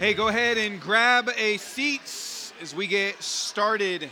Hey, go ahead and grab a seat as we get started.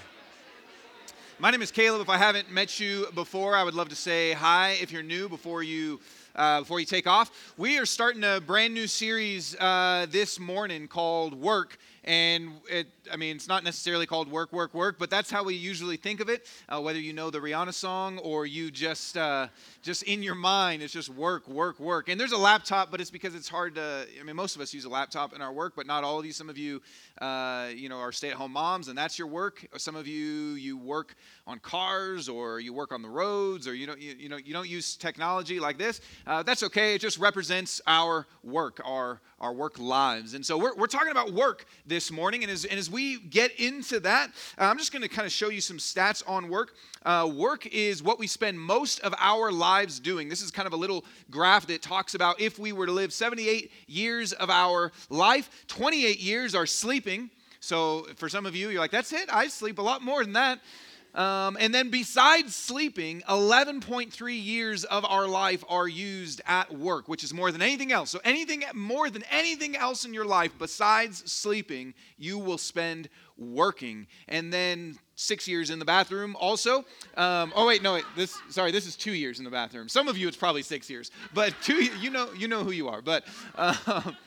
My name is Caleb. If I haven't met you before, I would love to say hi if you're new before you uh, before you take off. We are starting a brand new series uh, this morning called Work, and it, I mean, it's not necessarily called work, work, work, but that's how we usually think of it. Uh, whether you know the Rihanna song or you just, uh, just in your mind, it's just work, work, work. And there's a laptop, but it's because it's hard to. I mean, most of us use a laptop in our work, but not all of you. Some of you, uh, you know, are stay-at-home moms, and that's your work. Some of you, you work on cars, or you work on the roads, or you don't, you, you know, you don't use technology like this. Uh, that's okay. It just represents our work, our our work lives. And so we're, we're talking about work this morning. And as, and as we get into that, uh, I'm just going to kind of show you some stats on work. Uh, work is what we spend most of our lives doing. This is kind of a little graph that talks about if we were to live 78 years of our life, 28 years are sleeping. So for some of you, you're like, that's it? I sleep a lot more than that. Um, and then, besides sleeping, 11.3 years of our life are used at work, which is more than anything else. So, anything more than anything else in your life besides sleeping, you will spend working. And then, six years in the bathroom also. Um, oh wait, no, wait, this sorry, this is two years in the bathroom. Some of you, it's probably six years, but two, you know, you know who you are. But. Uh,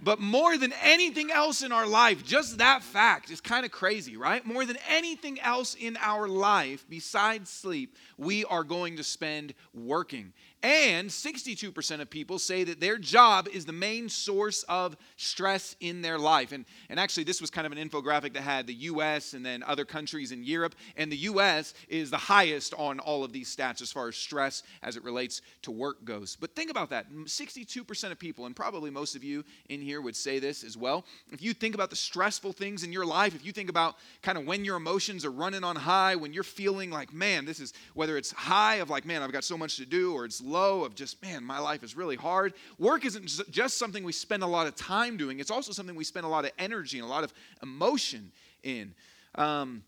but more than anything else in our life, just that fact is kind of crazy, right? More than anything else in our life besides sleep, we are going to spend working. And 62% of people say that their job is the main source of stress in their life. And, and actually, this was kind of an infographic that had the US and then other countries in Europe. And the US is the highest on all of these stats as far as stress as it relates to work goes. But think about that 62% of people, and probably most of you in here would say this as well. If you think about the stressful things in your life, if you think about kind of when your emotions are running on high, when you're feeling like, man, this is whether it's high of like, man, I've got so much to do, or it's low of just, man, my life is really hard. Work isn't just something we spend a lot of time doing, it's also something we spend a lot of energy and a lot of emotion in. Um,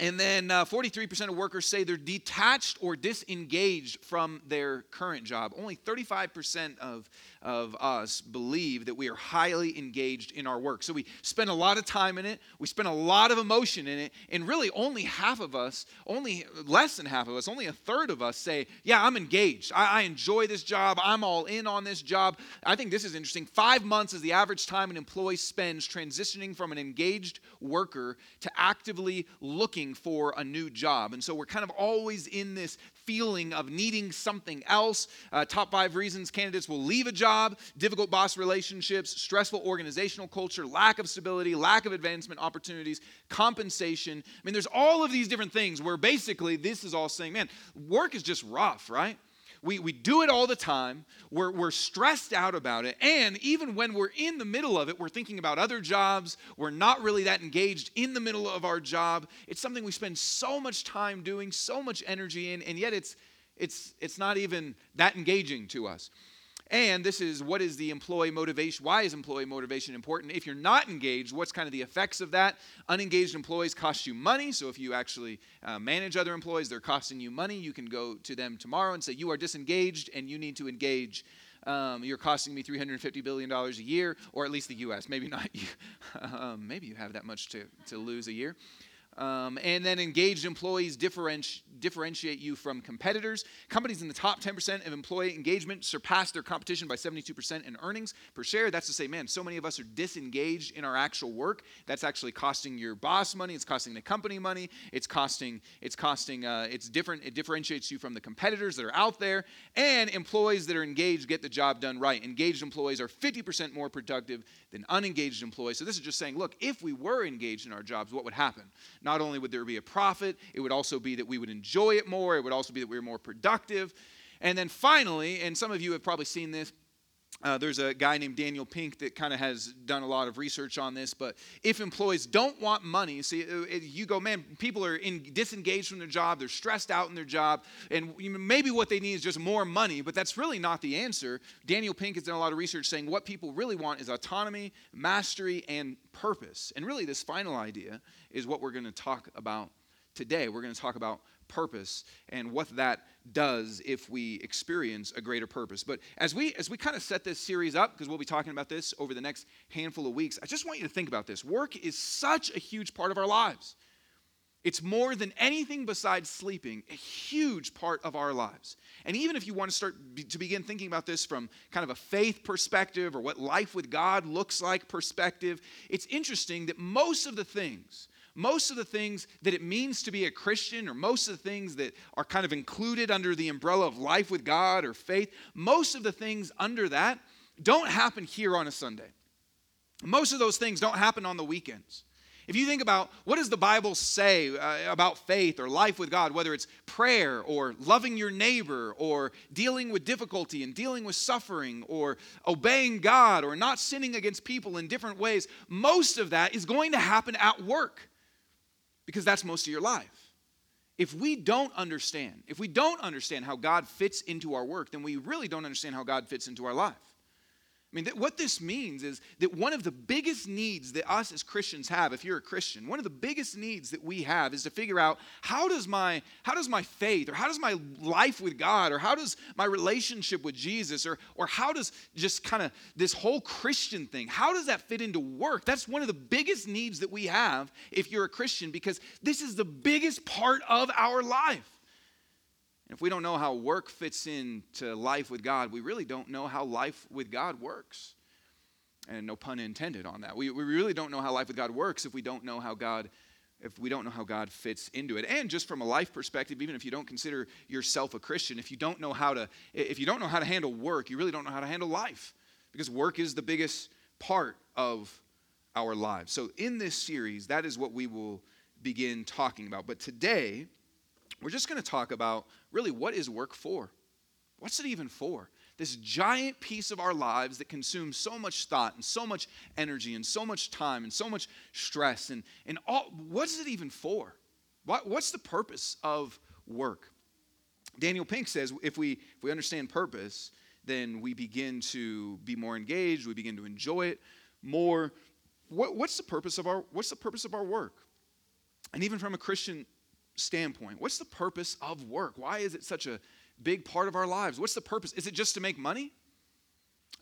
and then uh, 43% of workers say they're detached or disengaged from their current job. Only 35% of of us believe that we are highly engaged in our work. So we spend a lot of time in it, we spend a lot of emotion in it, and really only half of us, only less than half of us, only a third of us say, Yeah, I'm engaged. I, I enjoy this job. I'm all in on this job. I think this is interesting. Five months is the average time an employee spends transitioning from an engaged worker to actively looking for a new job. And so we're kind of always in this feeling of needing something else. Uh, top five reasons candidates will leave a job difficult boss relationships, stressful organizational culture, lack of stability, lack of advancement opportunities, compensation. I mean, there's all of these different things where basically this is all saying, man, work is just rough, right? We, we do it all the time. We're, we're stressed out about it. And even when we're in the middle of it, we're thinking about other jobs. We're not really that engaged in the middle of our job. It's something we spend so much time doing, so much energy in, and yet it's, it's, it's not even that engaging to us. And this is what is the employee motivation? Why is employee motivation important? If you're not engaged, what's kind of the effects of that? Unengaged employees cost you money. So if you actually uh, manage other employees, they're costing you money. You can go to them tomorrow and say, You are disengaged and you need to engage. Um, you're costing me $350 billion a year, or at least the US. Maybe not you. um, maybe you have that much to, to lose a year. Um, and then engaged employees differenti- differentiate you from competitors. Companies in the top 10% of employee engagement surpass their competition by 72% in earnings per share. That's to say, man, so many of us are disengaged in our actual work. That's actually costing your boss money. It's costing the company money. It's costing. It's costing. Uh, it's different. It differentiates you from the competitors that are out there. And employees that are engaged get the job done right. Engaged employees are 50% more productive than unengaged employees. So this is just saying, look, if we were engaged in our jobs, what would happen? Not only would there be a profit, it would also be that we would enjoy it more, it would also be that we were more productive. And then finally, and some of you have probably seen this, uh, there's a guy named Daniel Pink that kind of has done a lot of research on this. But if employees don't want money, see, uh, you go, man, people are in, disengaged from their job, they're stressed out in their job, and maybe what they need is just more money, but that's really not the answer. Daniel Pink has done a lot of research saying what people really want is autonomy, mastery, and purpose. And really, this final idea is what we're going to talk about today we're going to talk about purpose and what that does if we experience a greater purpose. But as we as we kind of set this series up because we'll be talking about this over the next handful of weeks, I just want you to think about this. Work is such a huge part of our lives. It's more than anything besides sleeping, a huge part of our lives. And even if you want to start to begin thinking about this from kind of a faith perspective or what life with God looks like perspective, it's interesting that most of the things most of the things that it means to be a Christian, or most of the things that are kind of included under the umbrella of life with God or faith, most of the things under that don't happen here on a Sunday. Most of those things don't happen on the weekends. If you think about what does the Bible say uh, about faith or life with God, whether it's prayer or loving your neighbor or dealing with difficulty and dealing with suffering or obeying God or not sinning against people in different ways, most of that is going to happen at work because that's most of your life. If we don't understand, if we don't understand how God fits into our work, then we really don't understand how God fits into our life. I mean, what this means is that one of the biggest needs that us as Christians have, if you're a Christian, one of the biggest needs that we have is to figure out how does my how does my faith or how does my life with God or how does my relationship with Jesus or or how does just kind of this whole Christian thing, how does that fit into work? That's one of the biggest needs that we have if you're a Christian because this is the biggest part of our life. If we don't know how work fits into life with God, we really don't know how life with God works. And no pun intended on that. We, we really don't know how life with God works if we don't know how God if we don't know how God fits into it. And just from a life perspective, even if you don't consider yourself a Christian, if you don't know how to if you don't know how to handle work, you really don't know how to handle life because work is the biggest part of our lives. So in this series, that is what we will begin talking about. But today, we're just going to talk about really what is work for? What's it even for? This giant piece of our lives that consumes so much thought and so much energy and so much time and so much stress and, and all, what's it even for? What, what's the purpose of work? Daniel Pink says if we, if we understand purpose, then we begin to be more engaged, we begin to enjoy it more. What, what's the purpose of our what's the purpose of our work? And even from a Christian standpoint, what's the purpose of work? Why is it such a big part of our lives? What's the purpose? Is it just to make money?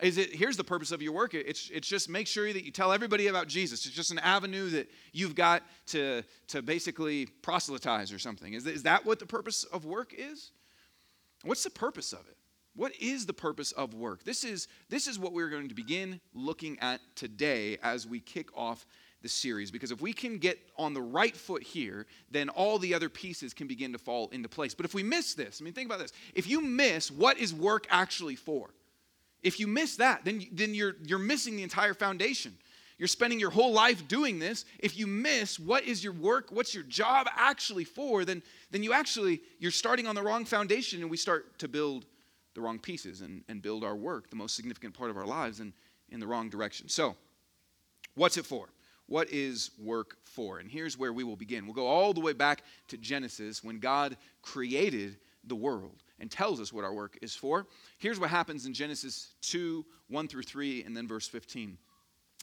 Is it here's the purpose of your work? It's it's just make sure that you tell everybody about Jesus. It's just an avenue that you've got to to basically proselytize or something. Is, is that what the purpose of work is? What's the purpose of it? What is the purpose of work? This is this is what we're going to begin looking at today as we kick off the series because if we can get on the right foot here, then all the other pieces can begin to fall into place. But if we miss this, I mean, think about this. If you miss what is work actually for, if you miss that, then, then you're, you're missing the entire foundation. You're spending your whole life doing this. If you miss what is your work, what's your job actually for, then, then you actually, you're starting on the wrong foundation and we start to build the wrong pieces and, and build our work, the most significant part of our lives, in, in the wrong direction. So, what's it for? What is work for? And here's where we will begin. We'll go all the way back to Genesis when God created the world and tells us what our work is for. Here's what happens in Genesis 2 1 through 3, and then verse 15.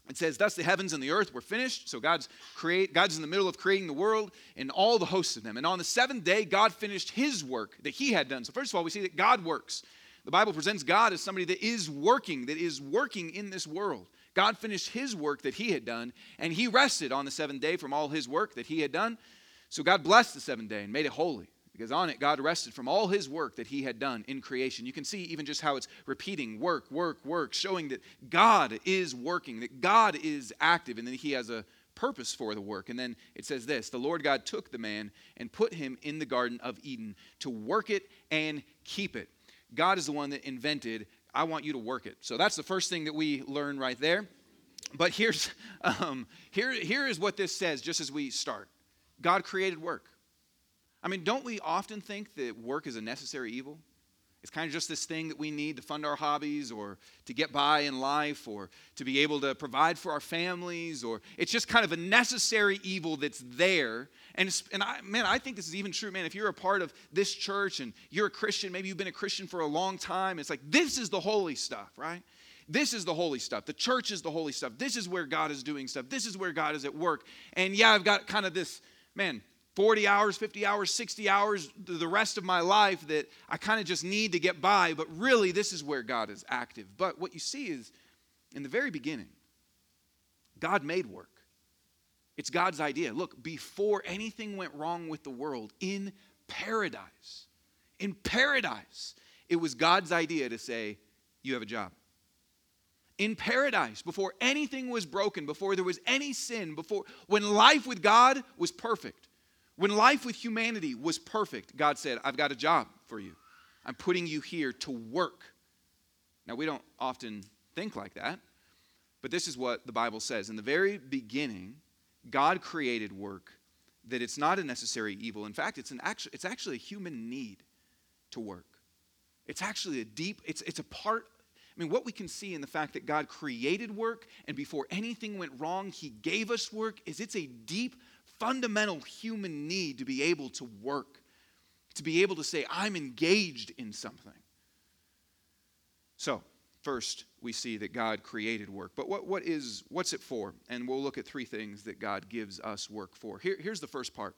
It says, Thus the heavens and the earth were finished. So God's create God's in the middle of creating the world and all the hosts of them. And on the seventh day, God finished his work that he had done. So first of all, we see that God works. The Bible presents God as somebody that is working, that is working in this world. God finished his work that he had done, and he rested on the seventh day from all his work that he had done. So God blessed the seventh day and made it holy, because on it God rested from all his work that he had done in creation. You can see even just how it's repeating work, work, work, showing that God is working, that God is active, and that he has a purpose for the work. And then it says this The Lord God took the man and put him in the Garden of Eden to work it and keep it. God is the one that invented I want you to work it. So that's the first thing that we learn right there. But here's um, here, here is what this says just as we start God created work. I mean, don't we often think that work is a necessary evil? It's kind of just this thing that we need to fund our hobbies or to get by in life or to be able to provide for our families or it's just kind of a necessary evil that's there. And, and I, man, I think this is even true, man. If you're a part of this church and you're a Christian, maybe you've been a Christian for a long time, it's like this is the holy stuff, right? This is the holy stuff. The church is the holy stuff. This is where God is doing stuff. This is where God is at work. And yeah, I've got kind of this, man, 40 hours, 50 hours, 60 hours, the rest of my life that I kind of just need to get by, but really this is where God is active. But what you see is in the very beginning, God made work. It's God's idea. Look, before anything went wrong with the world, in paradise, in paradise, it was God's idea to say, You have a job. In paradise, before anything was broken, before there was any sin, before when life with God was perfect, when life with humanity was perfect, God said, I've got a job for you. I'm putting you here to work. Now, we don't often think like that, but this is what the Bible says. In the very beginning, God created work that it's not a necessary evil. In fact, it's, an actual, it's actually a human need to work. It's actually a deep, it's, it's a part, I mean, what we can see in the fact that God created work and before anything went wrong, He gave us work is it's a deep, fundamental human need to be able to work, to be able to say, I'm engaged in something. So, First, we see that God created work. But what, what is, what's it for? And we'll look at three things that God gives us work for. Here, here's the first part.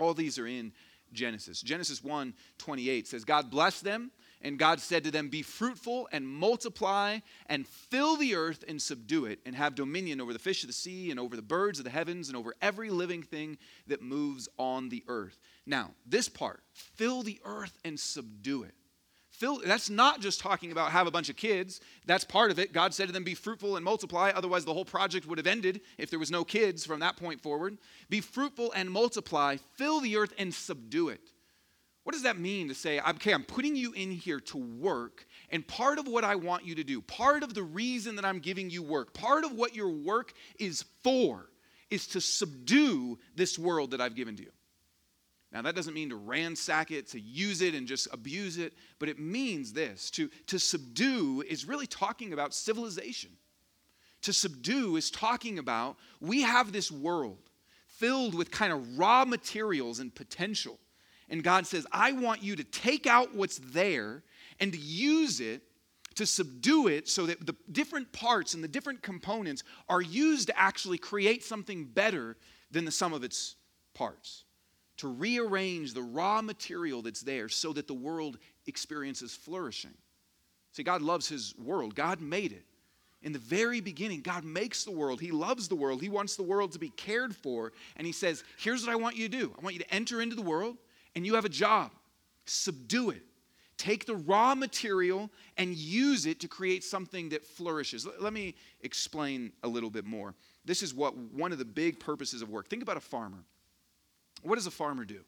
All these are in Genesis. Genesis 1 28 says, God blessed them, and God said to them, Be fruitful and multiply and fill the earth and subdue it, and have dominion over the fish of the sea and over the birds of the heavens and over every living thing that moves on the earth. Now, this part, fill the earth and subdue it. Fill, that's not just talking about have a bunch of kids. That's part of it. God said to them, be fruitful and multiply. Otherwise, the whole project would have ended if there was no kids from that point forward. Be fruitful and multiply, fill the earth and subdue it. What does that mean to say, okay, I'm putting you in here to work, and part of what I want you to do, part of the reason that I'm giving you work, part of what your work is for, is to subdue this world that I've given to you. Now, that doesn't mean to ransack it, to use it and just abuse it, but it means this to, to subdue is really talking about civilization. To subdue is talking about we have this world filled with kind of raw materials and potential. And God says, I want you to take out what's there and to use it to subdue it so that the different parts and the different components are used to actually create something better than the sum of its parts to rearrange the raw material that's there so that the world experiences flourishing. See, God loves His world, God made it. In the very beginning, God makes the world. He loves the world. He wants the world to be cared for. And He says, Here's what I want you to do I want you to enter into the world, and you have a job. Subdue it. Take the raw material and use it to create something that flourishes. Let me explain a little bit more. This is what one of the big purposes of work. Think about a farmer. What does a farmer do?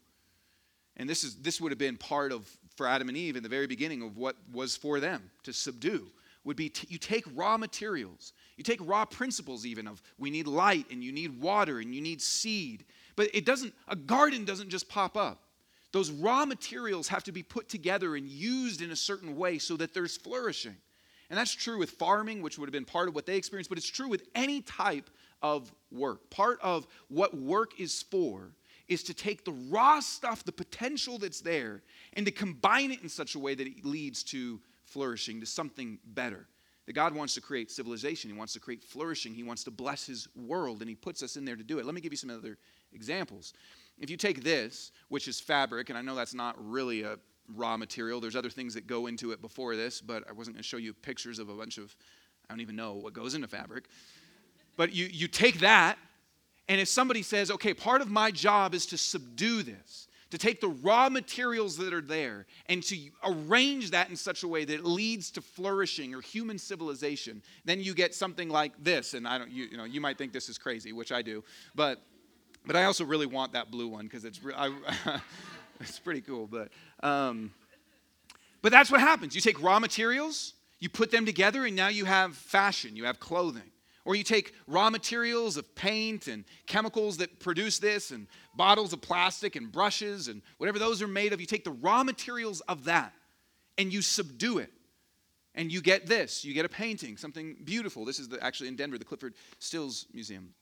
And this, is, this would have been part of, for Adam and Eve in the very beginning of what was for them to subdue, would be t- you take raw materials, you take raw principles even of we need light and you need water and you need seed. But it doesn't, a garden doesn't just pop up. Those raw materials have to be put together and used in a certain way so that there's flourishing. And that's true with farming, which would have been part of what they experienced, but it's true with any type of work. Part of what work is for is to take the raw stuff, the potential that's there, and to combine it in such a way that it leads to flourishing, to something better. That God wants to create civilization, He wants to create flourishing, He wants to bless His world, and He puts us in there to do it. Let me give you some other examples. If you take this, which is fabric, and I know that's not really a raw material, there's other things that go into it before this, but I wasn't going to show you pictures of a bunch of, I don't even know what goes into fabric. But you, you take that and if somebody says, okay, part of my job is to subdue this, to take the raw materials that are there and to arrange that in such a way that it leads to flourishing or human civilization, then you get something like this. And I don't, you, you know, you might think this is crazy, which I do, but but I also really want that blue one because it's I, it's pretty cool. But um, but that's what happens. You take raw materials, you put them together, and now you have fashion, you have clothing. Or you take raw materials of paint and chemicals that produce this, and bottles of plastic and brushes and whatever those are made of. You take the raw materials of that and you subdue it. And you get this you get a painting, something beautiful. This is the, actually in Denver, the Clyfford Stills Museum.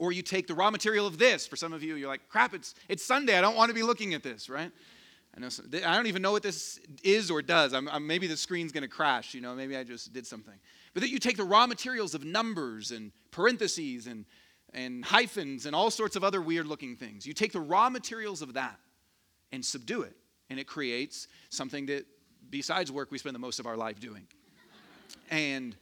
Or you take the raw material of this. For some of you, you're like, crap, it's, it's Sunday. I don't want to be looking at this, right? I know some, I don't even know what this is or does. I'm, I'm maybe the screen's going to crash. You know, maybe I just did something. But that you take the raw materials of numbers and parentheses and and hyphens and all sorts of other weird looking things. You take the raw materials of that and subdue it, and it creates something that, besides work, we spend the most of our life doing. And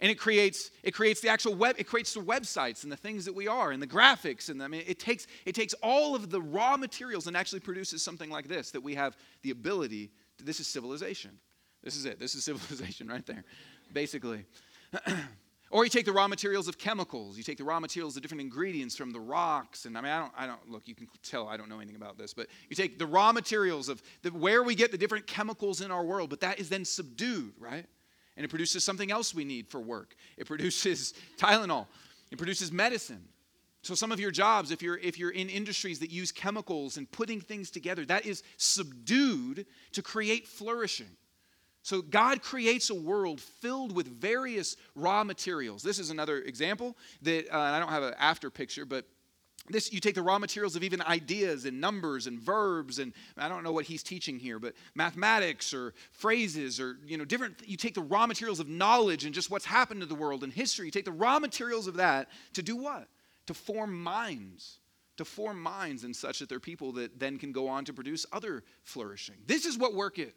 and it creates it creates the actual web it creates the websites and the things that we are and the graphics and i mean it takes it takes all of the raw materials and actually produces something like this that we have the ability to, this is civilization. This is it. This is civilization right there basically. Or you take the raw materials of chemicals. You take the raw materials of different ingredients from the rocks and i mean i don't i don't look you can tell i don't know anything about this but you take the raw materials of the, where we get the different chemicals in our world but that is then subdued right and it produces something else we need for work. It produces Tylenol, it produces medicine. So some of your jobs, if you're if you're in industries that use chemicals and putting things together, that is subdued to create flourishing. So God creates a world filled with various raw materials. This is another example that uh, I don't have an after picture, but this you take the raw materials of even ideas and numbers and verbs and i don't know what he's teaching here but mathematics or phrases or you know different you take the raw materials of knowledge and just what's happened to the world and history. You take the raw materials of that to do what? To form minds to form minds and such that they're people that then can go on to produce other flourishing. This is what work is.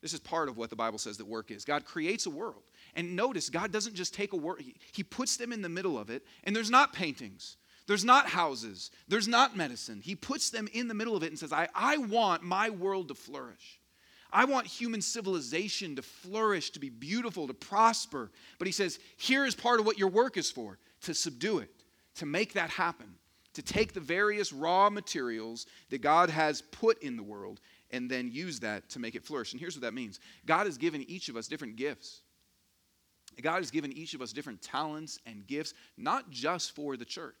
This is part of what the bible says that work is. God creates a world. And notice god doesn't just take a work he puts them in the middle of it and there's not paintings there's not houses. There's not medicine. He puts them in the middle of it and says, I, I want my world to flourish. I want human civilization to flourish, to be beautiful, to prosper. But he says, here is part of what your work is for to subdue it, to make that happen, to take the various raw materials that God has put in the world and then use that to make it flourish. And here's what that means God has given each of us different gifts. God has given each of us different talents and gifts, not just for the church.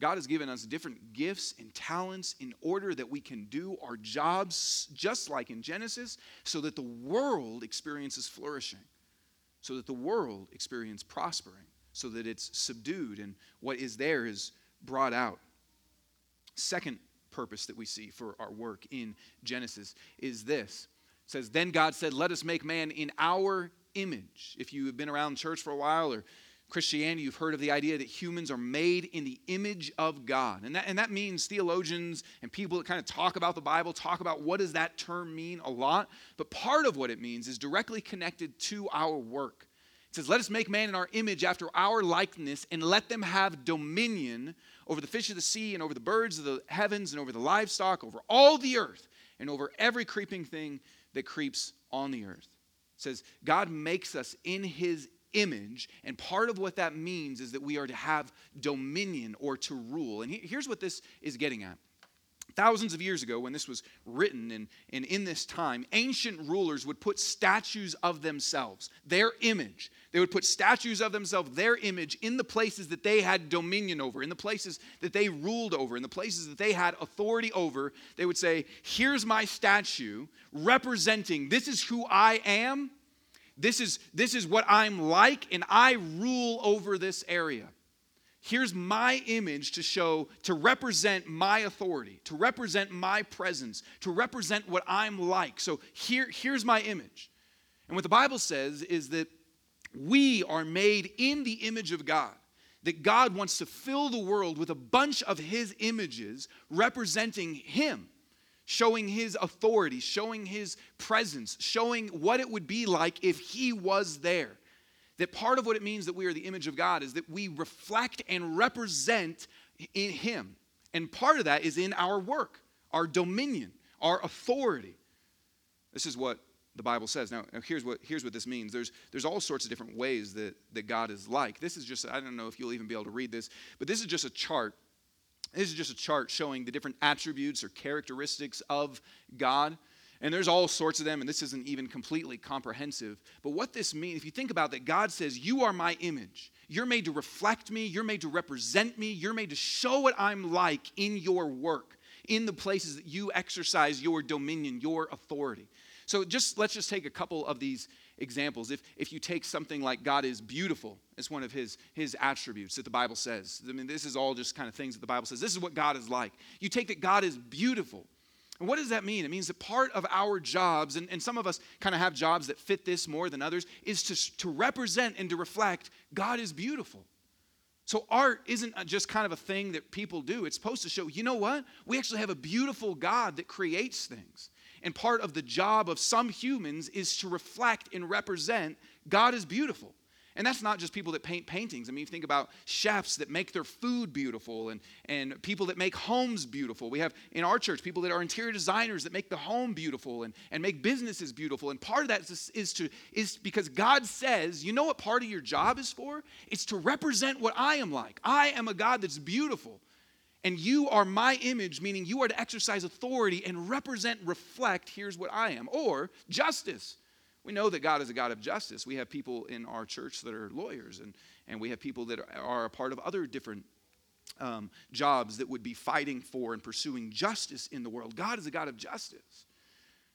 God has given us different gifts and talents in order that we can do our jobs just like in Genesis, so that the world experiences flourishing, so that the world experiences prospering, so that it's subdued and what is there is brought out. Second purpose that we see for our work in Genesis is this. It says, Then God said, Let us make man in our image. If you have been around church for a while or Christianity, you've heard of the idea that humans are made in the image of God. And that, and that means theologians and people that kind of talk about the Bible talk about what does that term mean a lot. But part of what it means is directly connected to our work. It says, Let us make man in our image after our likeness and let them have dominion over the fish of the sea and over the birds of the heavens and over the livestock, over all the earth and over every creeping thing that creeps on the earth. It says, God makes us in his image. And part of what that means is that we are to have dominion or to rule. And here's what this is getting at. Thousands of years ago, when this was written and, and in this time, ancient rulers would put statues of themselves, their image. They would put statues of themselves, their image, in the places that they had dominion over, in the places that they ruled over, in the places that they had authority over. They would say, Here's my statue representing this is who I am this is, this is what I'm like, and I rule over this area. Here's my image to show, to represent my authority, to represent my presence, to represent what I'm like. So here, here's my image. And what the Bible says is that we are made in the image of God that God wants to fill the world with a bunch of His images representing Him showing his authority, showing his presence, showing what it would be like if he was there. That part of what it means that we are the image of God is that we reflect and represent in him. And part of that is in our work, our dominion, our authority. This is what the Bible says. Now, here's what, here's what this means. There's, there's all sorts of different ways that, that God is like. This is just, I don't know if you'll even be able to read this, but this is just a chart this is just a chart showing the different attributes or characteristics of God. And there's all sorts of them, and this isn't even completely comprehensive. But what this means, if you think about that, God says, You are my image. You're made to reflect me, you're made to represent me, you're made to show what I'm like in your work, in the places that you exercise your dominion, your authority. So just let's just take a couple of these examples. If, if you take something like God is beautiful, it's one of his, his attributes that the Bible says. I mean, this is all just kind of things that the Bible says. This is what God is like. You take that God is beautiful. And what does that mean? It means that part of our jobs, and, and some of us kind of have jobs that fit this more than others, is to, to represent and to reflect God is beautiful. So, art isn't just kind of a thing that people do. It's supposed to show, you know what? We actually have a beautiful God that creates things. And part of the job of some humans is to reflect and represent God is beautiful. And that's not just people that paint paintings. I mean, you think about chefs that make their food beautiful and, and people that make homes beautiful. We have in our church people that are interior designers that make the home beautiful and, and make businesses beautiful. And part of that is, is, to, is because God says, you know what part of your job is for? It's to represent what I am like. I am a God that's beautiful. And you are my image, meaning you are to exercise authority and represent, reflect, here's what I am. Or justice. We know that God is a God of justice. We have people in our church that are lawyers, and, and we have people that are a part of other different um, jobs that would be fighting for and pursuing justice in the world. God is a God of justice.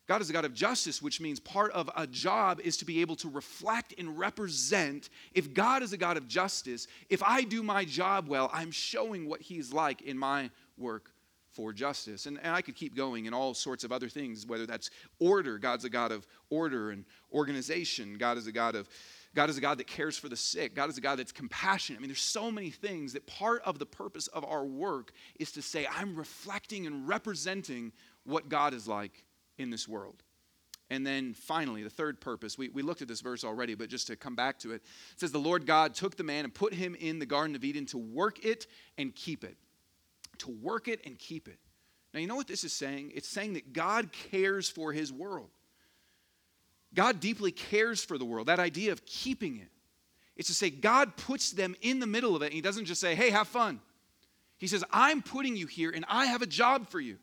God is a God of justice, which means part of a job is to be able to reflect and represent. If God is a God of justice, if I do my job well, I'm showing what He's like in my work for justice. And, and I could keep going in all sorts of other things, whether that's order. God's a God of order and organization. God is a God of God is a God that cares for the sick. God is a God that's compassionate. I mean, there's so many things that part of the purpose of our work is to say, I'm reflecting and representing what God is like in this world. And then finally, the third purpose, we, we looked at this verse already, but just to come back to it, it says, The Lord God took the man and put him in the Garden of Eden to work it and keep it to work it and keep it. Now, you know what this is saying? It's saying that God cares for his world. God deeply cares for the world, that idea of keeping it. It's to say God puts them in the middle of it, and he doesn't just say, hey, have fun. He says, I'm putting you here, and I have a job for you.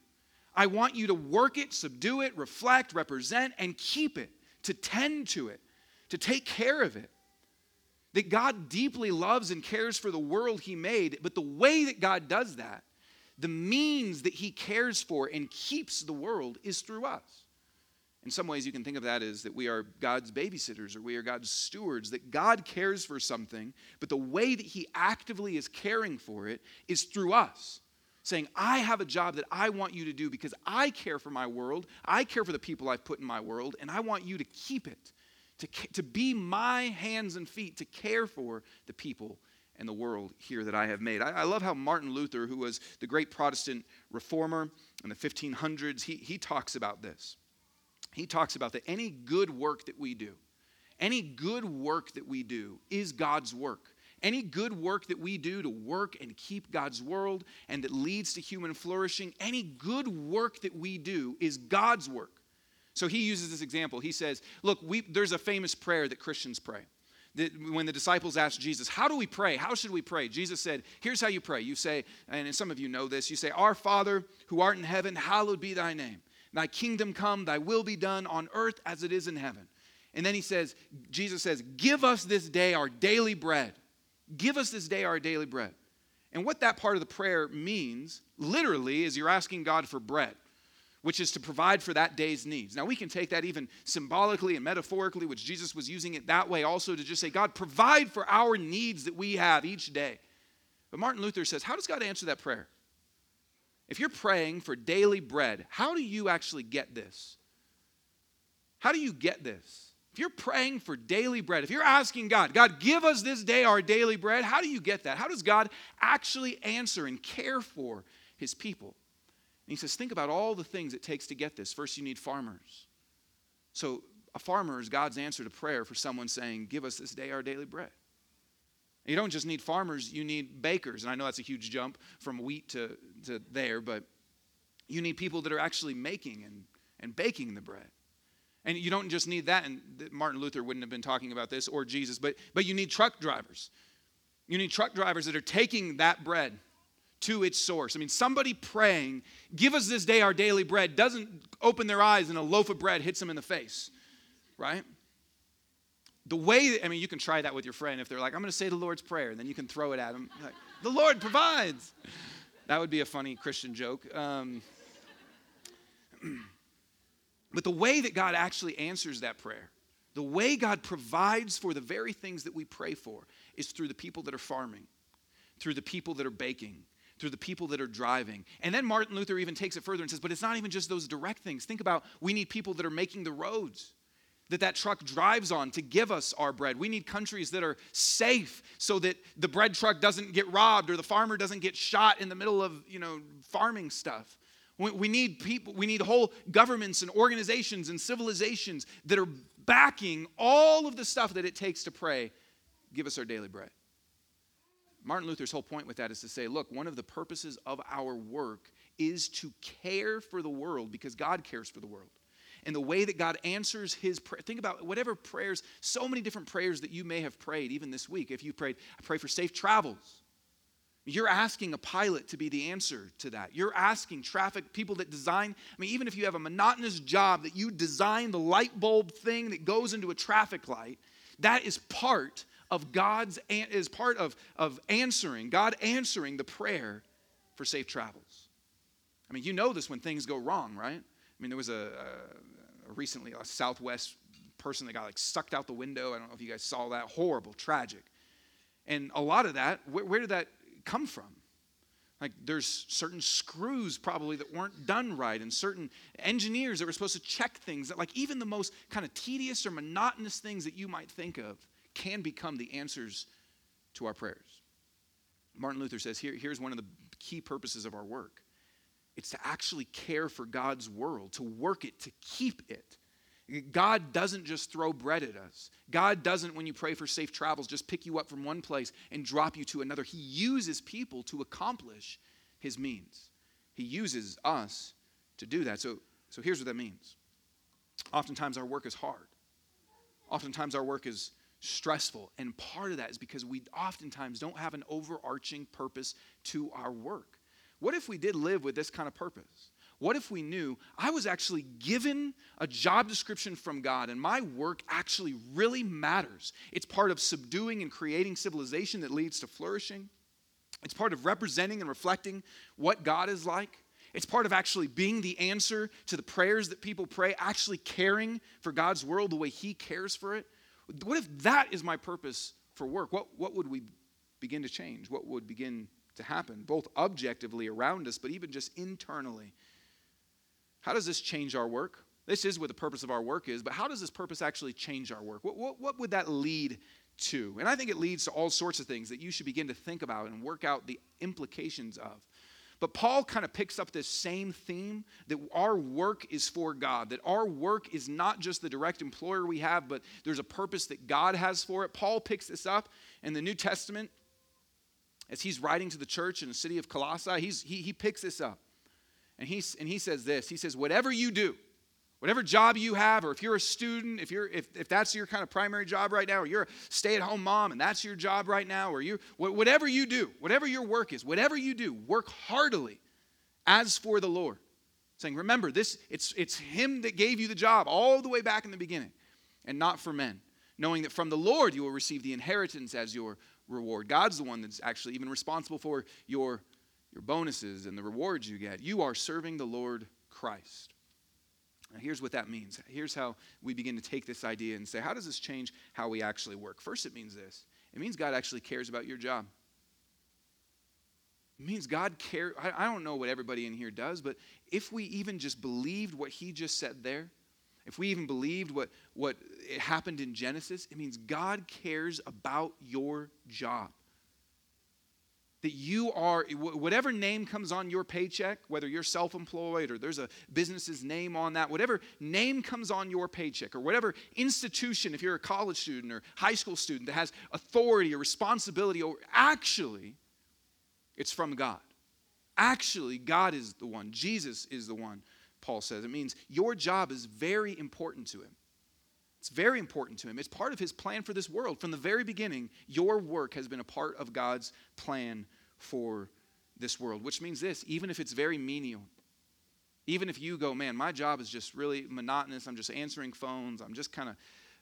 I want you to work it, subdue it, reflect, represent, and keep it, to tend to it, to take care of it. That God deeply loves and cares for the world He made, but the way that God does that the means that he cares for and keeps the world is through us. In some ways, you can think of that as that we are God's babysitters or we are God's stewards, that God cares for something, but the way that He actively is caring for it is through us. Saying, I have a job that I want you to do because I care for my world, I care for the people I've put in my world, and I want you to keep it, to, to be my hands and feet, to care for the people and the world here that I have made. I, I, love how Martin Luther, who was the great Protestant reformer in the 1500s, he, he talks about this. He talks about that any good work that we do, any good work that we do is God's work. Any good work that we do to work and keep God's world and that leads to human flourishing, any good work that we do is God's work. So he uses this example. He says, Look, we, there's a famous prayer that Christians pray That when the disciples asked Jesus, How do we pray? How should we pray? Jesus said, Here's how you pray. You say, and some of you know this, you say, Our Father who art in heaven, hallowed be thy name. Thy kingdom come, thy will be done on earth as it is in heaven. And then he says, Jesus says, Give us this day our daily bread. Give us this day our daily bread. And what that part of the prayer means, literally, is you're asking God for bread which is to provide for that day's needs. Now, we can take that even symbolically and metaphorically, which Jesus was using it that way also to just say, God, provide for our needs that we have each day. But Martin Luther says, how does God answer that prayer? If you're praying for daily bread, how do you actually get this? How do you get this? If you're praying for daily bread, if you're asking God, God, give us this day our daily bread, how do you get that? How does God actually answer and care for his people? he says, think about all the things it takes to get this. First, you need farmers. So, a farmer is God's answer to prayer for someone saying, Give us this day our daily bread. you don't just need farmers, you need bakers. And I know that's a huge jump from wheat to, to there, but you need people that are actually making and, and baking the bread. And you don't just need that, and Martin Luther wouldn't have been talking about this or Jesus, but, but you need truck drivers. You need truck drivers that are taking that bread to its source. I mean, somebody praying, give us this day our daily bread, doesn't open their eyes and a loaf of bread hits them in the face, right? The way, I mean, you can try that with your friend if they're like, I'm going to say the Lord's Prayer, and then you can throw it at them. Like, the Lord provides. That would be a funny Christian joke. Um, but the way that God actually answers that prayer, the way God provides for the very things that we pray for, is through the people that are farming, through the people that are baking, through the people that are driving. And then Martin Luther even takes it further and says, but it's not even just those direct things. Think about we need people that are making the roads. that that truck drives on to give us our bread. We need countries that are safe so that the bread truck doesn't get robbed or the farmer doesn't get shot in the middle of, you know, farming stuff. We need people, we need whole governments and organizations and civilizations that are backing all of the stuff that it takes to pray, give us our daily bread. Martin Luther's whole point with that is to say, look, one of the purposes of our work is to care for the world because God cares for the world. And the way that God answers his prayer, think about whatever prayers, so many different prayers that you may have prayed even this week. If you prayed, I pray for safe travels. You're asking a pilot to be the answer to that. You're asking traffic people that design, I mean, even if you have a monotonous job that you design the light bulb thing that goes into a traffic light, that is part of God's, is part of, of answering, God answering the prayer for safe travels. I mean, you know this when things go wrong, right? I mean, there was a, a, a recently a Southwest person that got like sucked out the window. I don't know if you guys saw that. Horrible, tragic. And a lot of that, where, where did that come from? Like there's certain screws probably that weren't done right, and certain engineers that were supposed to check things that, like even the most kind of tedious or monotonous things that you might think of, can become the answers to our prayers. Martin Luther says here, here's one of the key purposes of our work it's to actually care for God's world, to work it, to keep it. God doesn't just throw bread at us. God doesn't, when you pray for safe travels, just pick you up from one place and drop you to another. He uses people to accomplish his means. He uses us to do that. So, so here's what that means. Oftentimes our work is hard. Oftentimes our work is stressful. And part of that is because we oftentimes don't have an overarching purpose to our work. What if we did live with this kind of purpose? What if we knew I was actually given a job description from God and my work actually really matters? It's part of subduing and creating civilization that leads to flourishing. It's part of representing and reflecting what God is like. It's part of actually being the answer to the prayers that people pray, actually caring for God's world the way He cares for it. What if that is my purpose for work? What, what would we begin to change? What would begin to happen, both objectively around us, but even just internally? How does this change our work? This is what the purpose of our work is, but how does this purpose actually change our work? What, what, what would that lead to? And I think it leads to all sorts of things that you should begin to think about and work out the implications of. But Paul kind of picks up this same theme that our work is for God, that our work is not just the direct employer we have, but there's a purpose that God has for it. Paul picks this up in the New Testament as he's writing to the church in the city of Colossae. He's, he, he picks this up. And, he's, and he says this He says, Whatever you do, whatever job you have, or if you're a student, if, you're, if, if that's your kind of primary job right now, or you're a stay at home mom and that's your job right now, or you, whatever you do, whatever your work is, whatever you do, work heartily as for the Lord. Saying, remember, this it's, it's Him that gave you the job all the way back in the beginning, and not for men. Knowing that from the Lord you will receive the inheritance as your reward. God's the one that's actually even responsible for your your bonuses and the rewards you get. You are serving the Lord Christ. Now, here's what that means. Here's how we begin to take this idea and say, how does this change how we actually work? First, it means this it means God actually cares about your job. It means God cares. I, I don't know what everybody in here does, but if we even just believed what he just said there, if we even believed what, what happened in Genesis, it means God cares about your job that you are, whatever name comes on your paycheck, whether you're self employed or there's a business's name on that, whatever name comes on your paycheck, or whatever institution, if you're a college student or high school student that has authority or responsibility or actually, it's from God. Actually, God is the one, Jesus is the one, Paul says. It means your job is very important to him. It's very important to him. It's part of his plan for this world. From the very beginning, your work has been a part of God's plan for this world, which means this even if it's very menial, even if you go, man, my job is just really monotonous, I'm just answering phones, I'm just kind of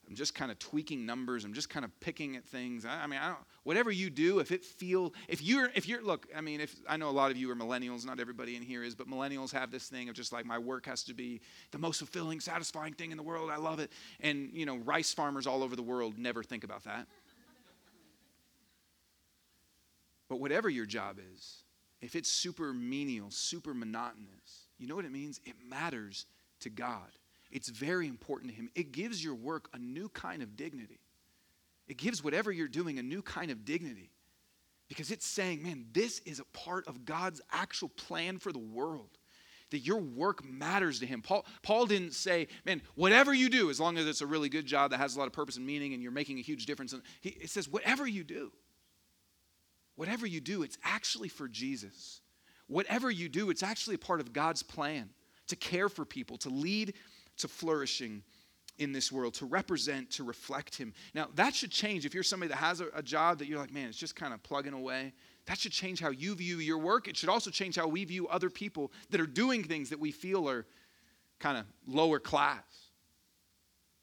I'm just kind of tweaking numbers. I'm just kind of picking at things. I, I mean, I don't, whatever you do, if it feel, if you're, if you're, look, I mean, if I know a lot of you are millennials, not everybody in here is, but millennials have this thing of just like my work has to be the most fulfilling, satisfying thing in the world. I love it. And you know, rice farmers all over the world never think about that. but whatever your job is, if it's super menial, super monotonous, you know what it means? It matters to God. It's very important to Him. It gives your work a new kind of dignity. It gives whatever you're doing a new kind of dignity because it's saying, man, this is a part of God's actual plan for the world. That your work matters to him. Paul, Paul didn't say, man, whatever you do, as long as it's a really good job that has a lot of purpose and meaning and you're making a huge difference. He, it says, whatever you do, whatever you do, it's actually for Jesus. Whatever you do, it's actually a part of God's plan to care for people, to lead to flourishing in this world, to represent, to reflect Him. Now, that should change if you're somebody that has a, a job that you're like, man, it's just kind of plugging away. That should change how you view your work. It should also change how we view other people that are doing things that we feel are kind of lower class.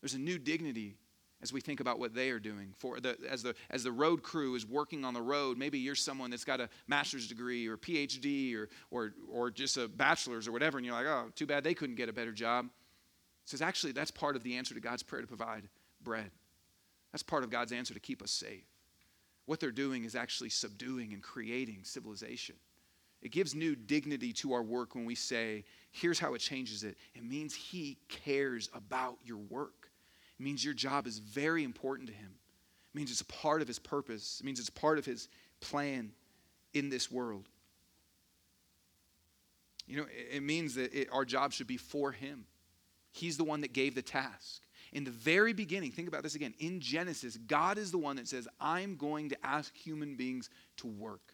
There's a new dignity as we think about what they are doing. For the, as, the, as the road crew is working on the road, maybe you're someone that's got a master's degree or PhD or, or, or just a bachelor's or whatever, and you're like, oh, too bad they couldn't get a better job says, actually, that's part of the answer to God's prayer to provide bread. That's part of God's answer to keep us safe. What they're doing is actually subduing and creating civilization. It gives new dignity to our work when we say, here's how it changes it. It means He cares about your work. It means your job is very important to Him. It means it's a part of His purpose. It means it's part of His plan in this world. You know, it means that it, our job should be for Him. He's the one that gave the task. In the very beginning, think about this again. In Genesis, God is the one that says, I'm going to ask human beings to work.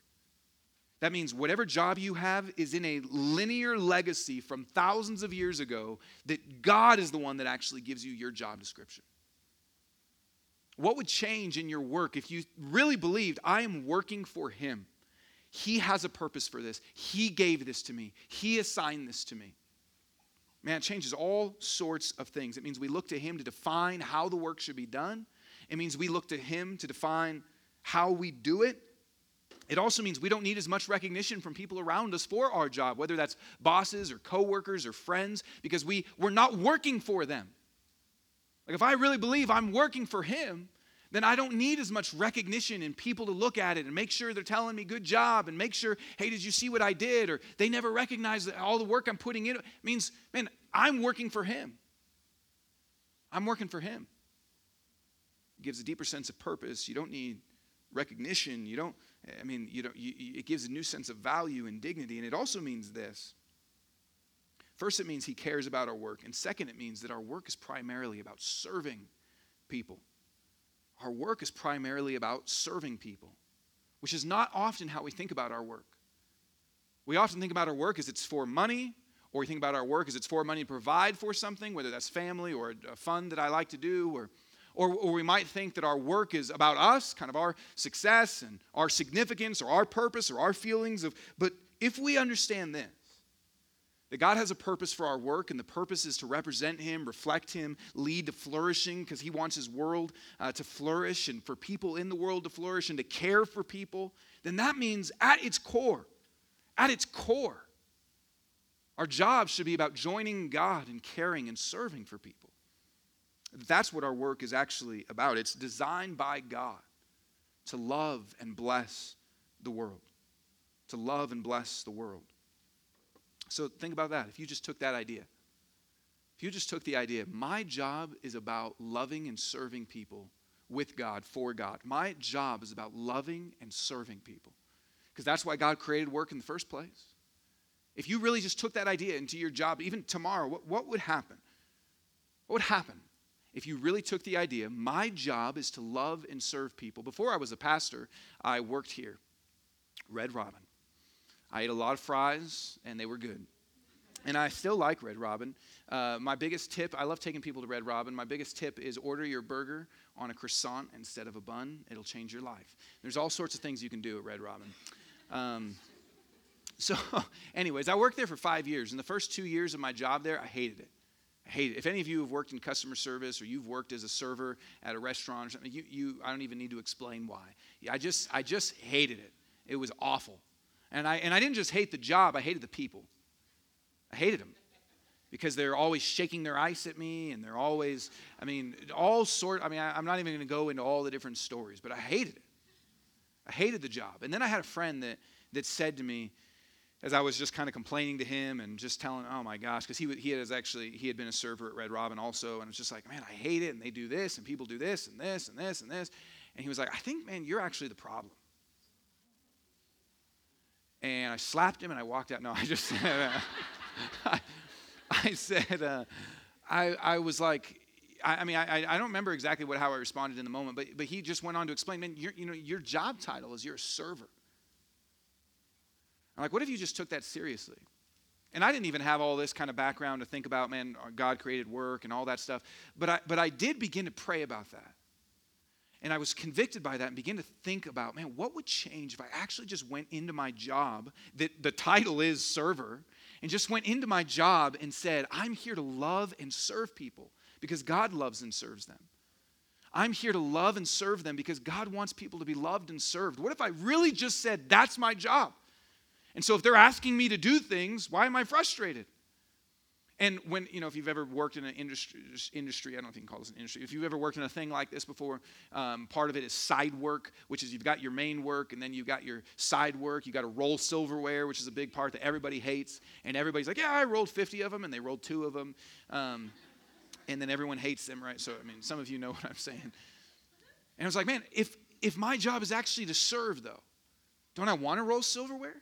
That means whatever job you have is in a linear legacy from thousands of years ago, that God is the one that actually gives you your job description. What would change in your work if you really believed, I am working for Him? He has a purpose for this. He gave this to me, He assigned this to me. Man, it changes all sorts of things. It means we look to Him to define how the work should be done. It means we look to Him to define how we do it. It also means we don't need as much recognition from people around us for our job, whether that's bosses or coworkers or friends, because we, we're not working for them. Like if I really believe I'm working for Him, then I don't need as much recognition and people to look at it and make sure they're telling me good job and make sure, hey, did you see what I did? Or they never recognize all the work I'm putting in. It means, man, I'm working for him. I'm working for him. It gives a deeper sense of purpose. You don't need recognition. You don't, I mean, you don't, you, it gives a new sense of value and dignity. And it also means this. First, it means he cares about our work. And second, it means that our work is primarily about serving people our work is primarily about serving people, which is not often how we think about our work. We often think about our work as it's for money, or we think about our work as it's for money to provide for something, whether that's family or a fund that I like to do, or, or, or we might think that our work is about us, kind of our success and our significance or our purpose or our feelings of. But if we understand this, that God has a purpose for our work, and the purpose is to represent Him, reflect Him, lead to flourishing, because He wants His world uh, to flourish and for people in the world to flourish and to care for people. Then that means at its core, at its core, our job should be about joining God and caring and serving for people. That's what our work is actually about. It's designed by God to love and bless the world. To love and bless the world. So think about that. If you just took that idea, if you just took the idea, my job is about loving and serving people with God, for God. My job is about loving and serving people. Because that's why God created work in the first place. If you really just took that idea into your job, even tomorrow, what, what would happen? What would happen if you really took the idea, my job is to love and serve people? Before I was a pastor, I worked here, Red Robin. I ate a lot of fries, and they were good. And I still like Red Robin. Uh, my biggest tip, I love taking people to Red Robin. My biggest tip is order your burger on a croissant instead of a bun. It'll change your life. There's all sorts of things you can do at Red Robin. Um, so, anyways, I worked there for five years. And the first two years of my job there, I hated it. I hate it. If any of you have worked in customer service or you've worked as a server at a restaurant or something, you, you, I don't even need to explain why. I just, I just hated it. It was awful. And I, and I didn't just hate the job, I hated the people. I hated them because they're always shaking their ice at me and they're always, I mean, all sort, I mean, I, am not even going to go into all the different stories, but I hated it. I hated the job. And then I had a friend that, that said to me, as I was just kind of complaining to him and just telling, oh my gosh, because he, he has actually, he had been a server at Red Robin also, and it's just like, man, I hate it, and they do this, and people do this, and this, and this, and this. And he was like, I think, man, you're actually the problem. And I slapped him and I walked out. No, I just said, uh, I, I, said, uh, I, I was like, I, I mean, I, I don't remember exactly what, how I responded in the moment, but, but he just went on to explain, man, you know, your job title is you're a server. I'm like, what if you just took that seriously? And I didn't even have all this kind of background to think about, man, God created work and all that stuff. But I, but I did begin to pray about that. And I was convicted by that and began to think about, man, what would change if I actually just went into my job, that the title is server, and just went into my job and said, I'm here to love and serve people because God loves and serves them. I'm here to love and serve them because God wants people to be loved and served. What if I really just said, that's my job? And so if they're asking me to do things, why am I frustrated? And when, you know, if you've ever worked in an industry, industry, I don't think you call this an industry, if you've ever worked in a thing like this before, um, part of it is side work, which is you've got your main work and then you've got your side work. You've got to roll silverware, which is a big part that everybody hates. And everybody's like, yeah, I rolled 50 of them, and they rolled two of them. Um, and then everyone hates them, right? So, I mean, some of you know what I'm saying. And I was like, man, if, if my job is actually to serve, though, don't I want to roll silverware?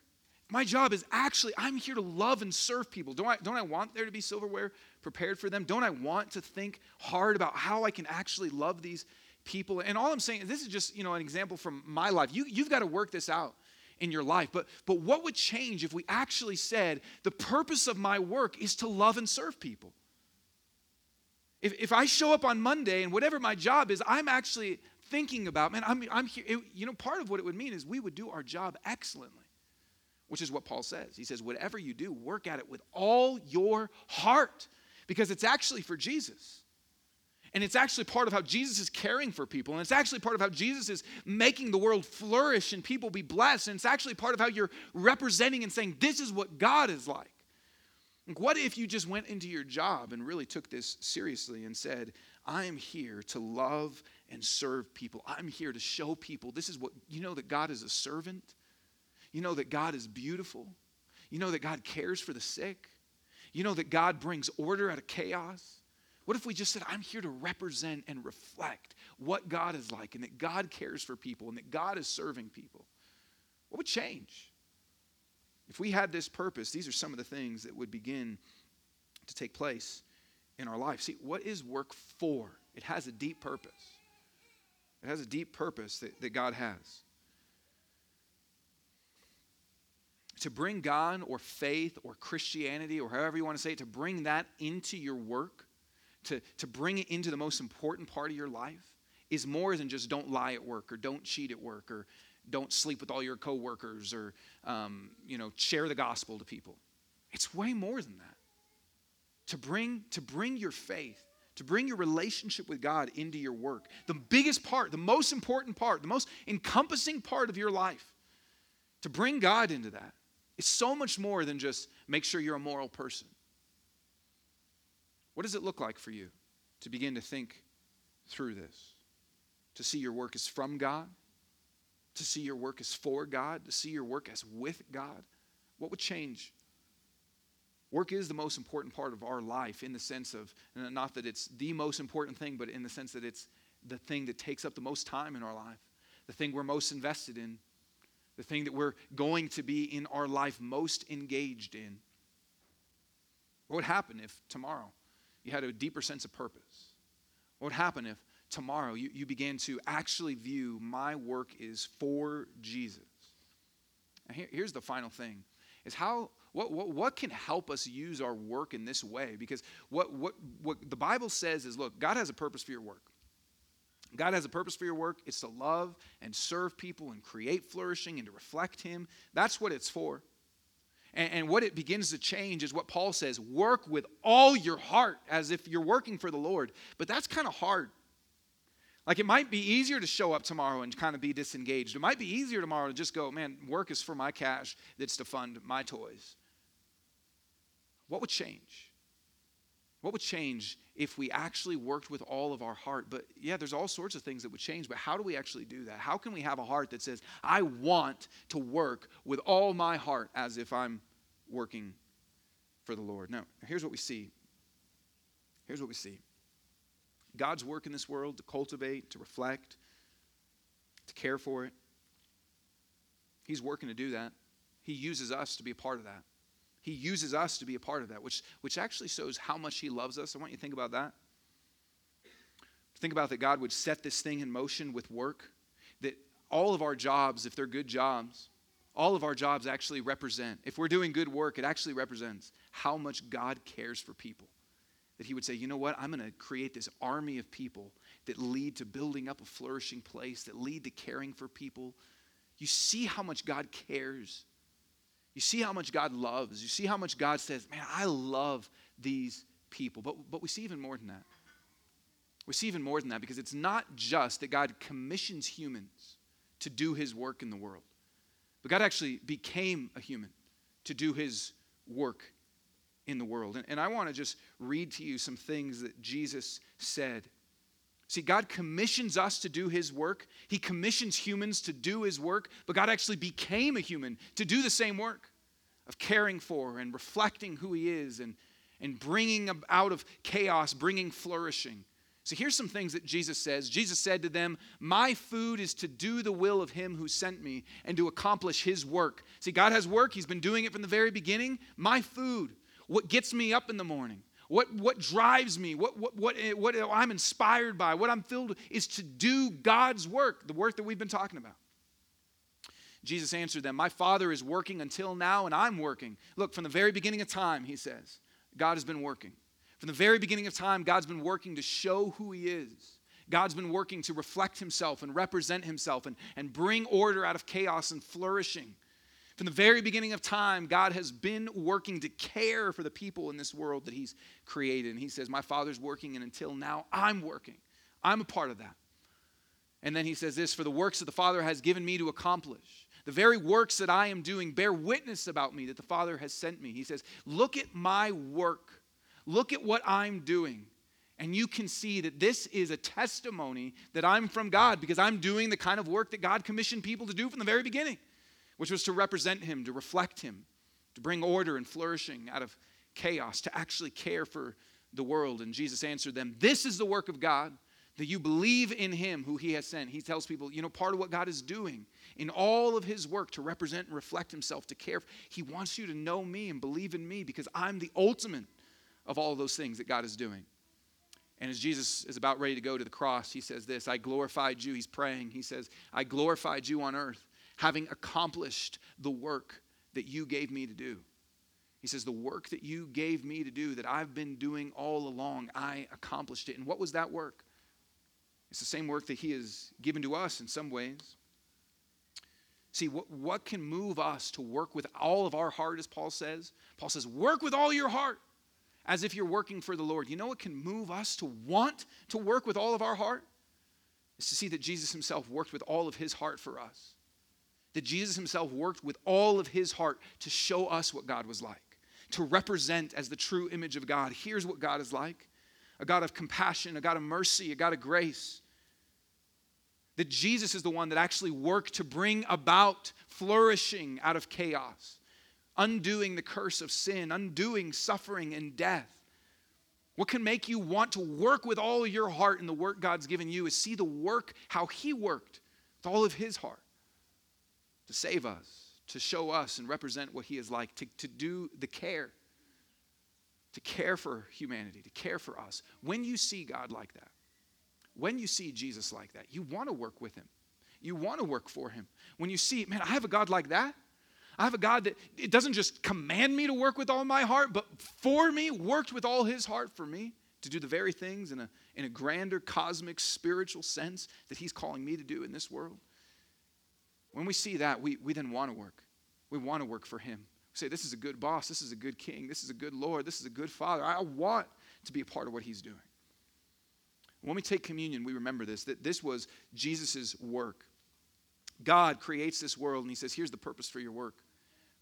My job is actually, I'm here to love and serve people. Don't I, don't I want there to be silverware prepared for them? Don't I want to think hard about how I can actually love these people? And all I'm saying, this is just, you know, an example from my life. You, you've got to work this out in your life. But, but what would change if we actually said, the purpose of my work is to love and serve people? If, if I show up on Monday and whatever my job is, I'm actually thinking about, man, I'm, I'm here. It, you know, part of what it would mean is we would do our job excellently which is what Paul says. He says, Whatever you do, work at it with all your heart because it's actually for Jesus. And it's actually part of how Jesus is caring for people. And it's actually part of how Jesus is making the world flourish and people be blessed. And it's actually part of how you're representing and saying, This is what God is like. like what if you just went into your job and really took this seriously and said, I am here to love and serve people. I'm here to show people this is what, you know, that God is a servant. You know that God is beautiful. You know that God cares for the sick. You know that God brings order out of chaos. What if we just said, I'm here to represent and reflect what God is like and that God cares for people and that God is serving people? What would change? If we had this purpose, these are some of the things that would begin to take place in our life. See, what is work for? It has a deep purpose. It has a deep purpose that, that God has. To bring God or faith or Christianity or however you want to say it, to bring that into your work, to, to bring it into the most important part of your life, is more than just don't lie at work or don't cheat at work or don't sleep with all your coworkers or um, you know share the gospel to people. It's way more than that. To bring to bring your faith, to bring your relationship with God into your work, the biggest part, the most important part, the most encompassing part of your life, to bring God into that it's so much more than just make sure you're a moral person. What does it look like for you to begin to think through this? To see your work as from God? To see your work as for God? To see your work as with God? What would change? Work is the most important part of our life in the sense of, not that it's the most important thing, but in the sense that it's the thing that takes up the most time in our life, the thing we're most invested in, the thing that we're going to be in our life most engaged in. What would happen if tomorrow you had a deeper sense of purpose? What would happen if tomorrow you, you began to actually view my work is for Jesus? And here, here's the final thing is how what, what, what can help us use our work in this way? Because what, what, what the Bible says is look, God has a purpose for your work. God has a purpose for your work. It's to love and serve people and create flourishing and to reflect Him. That's what it's for. And, and, what it begins to change is what Paul says work with all your heart as if you're working for the Lord. But that's kind of hard. Like it might be easier to show up tomorrow and kind of be disengaged. It might be easier tomorrow to just go, man, work is for my cash, that's to fund my toys. What would change? What would change if we actually worked with all of our heart? But yeah, there's all sorts of things that would change, but how do we actually do that? How can we have a heart that says, I want to work with all my heart as if I'm working for the Lord. Now, here's what we see. Here's what we see God's work in this world to cultivate, to reflect, to care for it. He's working to do that. He uses us to be a part of that. He uses us to be a part of that, which, which actually shows how much He loves us. I want you to think about that. Think about that God would set this thing in motion with work, that all of our jobs, if they're good jobs, all of our jobs actually represent, if we're doing good work, it actually represents how much God cares for people. That He would say, you know what, I'm going to create this army of people that lead to building up a flourishing place, that lead to caring for people. You see how much God cares. You see how much God loves. You see how much God says, man, I love these people. But, but we see even more than that. We see even more than that because it's not just that God commissions humans to do his work in the world, but God actually became a human to do his work in the world. And, and I want to just read to you some things that Jesus said. See, God commissions us to do his work. He commissions humans to do his work, but God actually became a human to do the same work of caring for and reflecting who he is and, and bringing out of chaos, bringing flourishing. So here's some things that Jesus says. Jesus said to them, My food is to do the will of him who sent me and to accomplish his work. See, God has work, he's been doing it from the very beginning. My food, what gets me up in the morning, what, what drives me, what, what, what, eh, what I'm inspired by, what I'm filled with, is to do God's work, the work that we've been talking about. Jesus answered them, My Father is working until now, and I'm working. Look, from the very beginning of time, he says, God has been working. From the very beginning of time, God's been working to show who He is. God's been working to reflect Himself and represent Himself and, and bring order out of chaos and flourishing. From the very beginning of time, God has been working to care for the people in this world that He's created. And He says, My Father's working, and until now, I'm working. I'm a part of that. And then He says this For the works that the Father has given me to accomplish, the very works that I am doing bear witness about me that the Father has sent me. He says, Look at my work Look at what I'm doing. And you can see that this is a testimony that I'm from God because I'm doing the kind of work that God commissioned people to do from the very beginning, which was to represent Him, to reflect Him, to bring order and flourishing out of chaos, to actually care for the world. And Jesus answered them, This is the work of God, that you believe in Him who He has sent. He tells people, you know, part of what God is doing in all of His work to represent and reflect Himself, to care, He wants you to know me and believe in me because I'm the ultimate of all of those things that God is doing. And as Jesus is about ready to go to the cross, he says this I glorified you. He's praying. He says, I glorified you on earth, having accomplished the work that you gave me to do. He says, The work that you gave me to do, that I've been doing all along, I accomplished it. And what was that work? It's the same work that He has given to us in some ways. See, what, what can move us to work with all of our heart, as Paul says? Paul says, Work with all your heart as if you're working for the Lord. You know what can move us to want to work with all of our heart? Is to see that Jesus himself worked with all of his heart for us. That Jesus himself worked with all of his heart to show us what God was like, to represent as the true image of God. Here's what God is like a God of compassion, a God of mercy, a God of grace. That Jesus is the one that actually worked to bring about flourishing out of chaos undoing the curse of sin, undoing suffering and death. What can make you want to work with all your heart in the work God's given you is see the work, how He worked with all of His heart to save us, to show us and represent what He is like, to, to do the care, to care for humanity, to care for us. When you see God like that, when you see Jesus like that, you want to work with Him. You want to work for Him. When you see, man, I have a God like that. I have a God that it doesn't just command me to work with all my heart, but for me, worked with all his heart for me to do the very things in a, in a grander cosmic spiritual sense that he's calling me to do in this world. When we see that, we, we then want to work. We want to work for him. We say, This is a good boss. This is a good king. This is a good Lord. This is a good father. I want to be a part of what he's doing. When we take communion, we remember this that this was Jesus' work. God creates this world and he says, Here's the purpose for your work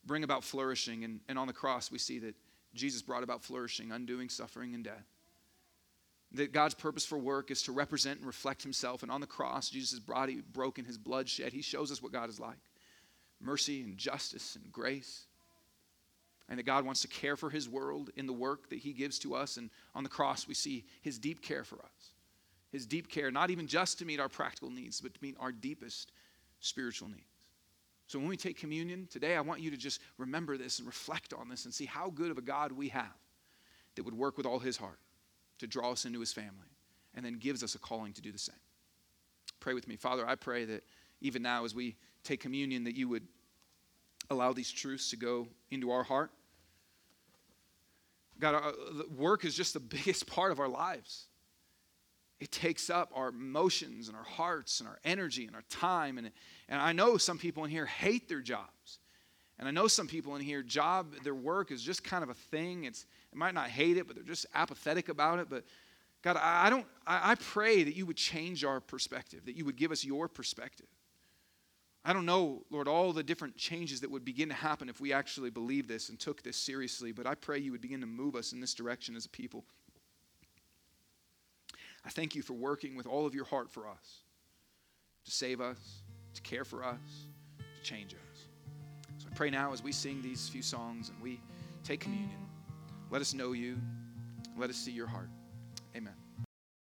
bring about flourishing. And, and on the cross, we see that Jesus brought about flourishing, undoing suffering and death. That God's purpose for work is to represent and reflect Himself. And on the cross, Jesus' body broken, His blood shed. He shows us what God is like mercy and justice and grace. and that God wants to care for his world in the work that he gives to us. And on the cross, we see his deep care for us. His deep care, not even just to meet our practical needs, but to meet our deepest spiritual needs. So when we take communion today, I want you to just remember this and reflect on this and see how good of a God we have that would work with all his heart to draw us into his family and then gives us a calling to do the same. Pray with me. Father, I pray that even now as we take communion, that you would allow these truths to go into our heart. God, uh, our, work is just the biggest part of our lives. It takes up our emotions and our hearts and our energy and our time. And, and I know some people in here hate their jobs. And I know some people in here, job, their work is just kind of a thing. It's, they might not hate it, but they're just apathetic about it. But God, I, don't, I, pray that you would change our perspective, that you would give us your perspective. I don't know, Lord, all the different changes that would begin to happen if we actually believed this and took this seriously, but I pray you would begin to move us in this direction as a people. I thank you for working with all of your heart for us to save us, to care for us, to change us. So I pray now as we sing these few songs and we take communion, let us know you, let us see your heart. Amen.